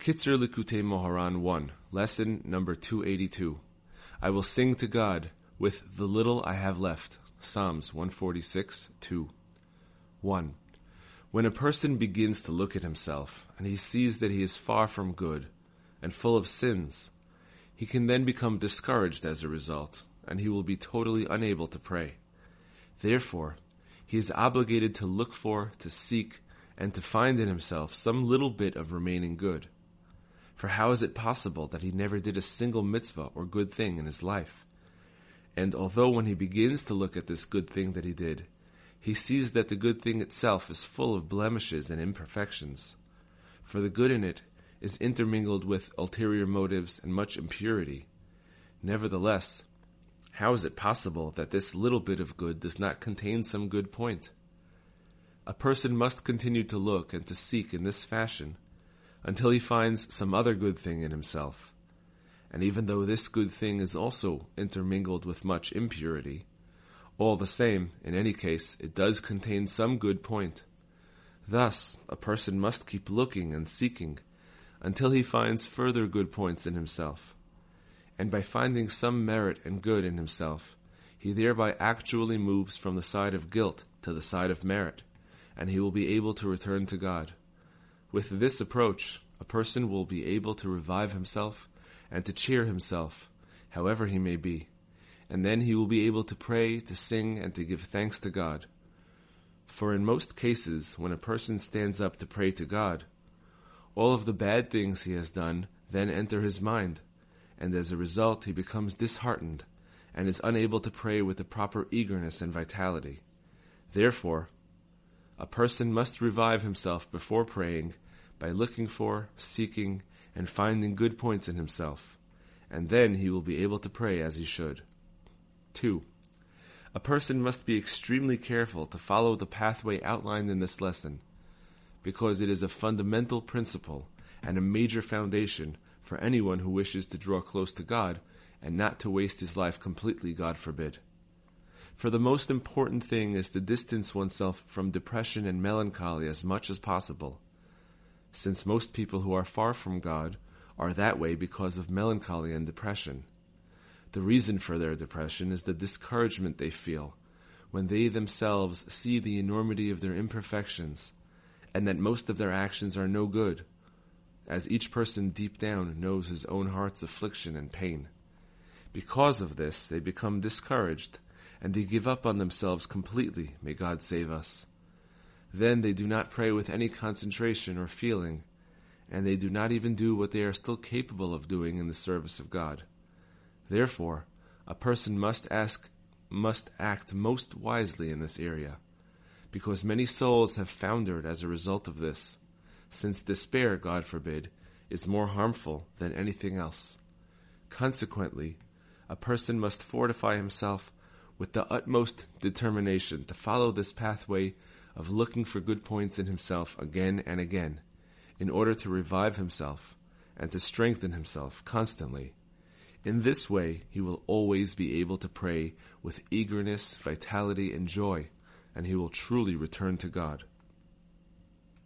Kitzur Likutey Moharan 1, Lesson number 282. I will sing to God with the little I have left. Psalms 146, 2. 1. When a person begins to look at himself, and he sees that he is far from good, and full of sins, he can then become discouraged as a result, and he will be totally unable to pray. Therefore, he is obligated to look for, to seek, and to find in himself some little bit of remaining good. For how is it possible that he never did a single mitzvah or good thing in his life? And although when he begins to look at this good thing that he did, he sees that the good thing itself is full of blemishes and imperfections, for the good in it is intermingled with ulterior motives and much impurity. Nevertheless, how is it possible that this little bit of good does not contain some good point? A person must continue to look and to seek in this fashion until he finds some other good thing in himself. And even though this good thing is also intermingled with much impurity, all the same, in any case, it does contain some good point. Thus, a person must keep looking and seeking until he finds further good points in himself. And by finding some merit and good in himself, he thereby actually moves from the side of guilt to the side of merit, and he will be able to return to God. With this approach, a person will be able to revive himself and to cheer himself, however he may be, and then he will be able to pray, to sing, and to give thanks to God. For in most cases, when a person stands up to pray to God, all of the bad things he has done then enter his mind, and as a result he becomes disheartened and is unable to pray with the proper eagerness and vitality. Therefore, a person must revive himself before praying by looking for, seeking, and finding good points in himself, and then he will be able to pray as he should. 2. A person must be extremely careful to follow the pathway outlined in this lesson, because it is a fundamental principle and a major foundation for anyone who wishes to draw close to God and not to waste his life completely, God forbid. For the most important thing is to distance oneself from depression and melancholy as much as possible, since most people who are far from God are that way because of melancholy and depression. The reason for their depression is the discouragement they feel when they themselves see the enormity of their imperfections and that most of their actions are no good, as each person deep down knows his own heart's affliction and pain. Because of this, they become discouraged and they give up on themselves completely, may God save us. Then they do not pray with any concentration or feeling, and they do not even do what they are still capable of doing in the service of God. Therefore, a person must ask must act most wisely in this area, because many souls have foundered as a result of this, since despair, God forbid, is more harmful than anything else. Consequently, a person must fortify himself with the utmost determination to follow this pathway of looking for good points in himself again and again, in order to revive himself and to strengthen himself constantly. In this way, he will always be able to pray with eagerness, vitality, and joy, and he will truly return to God.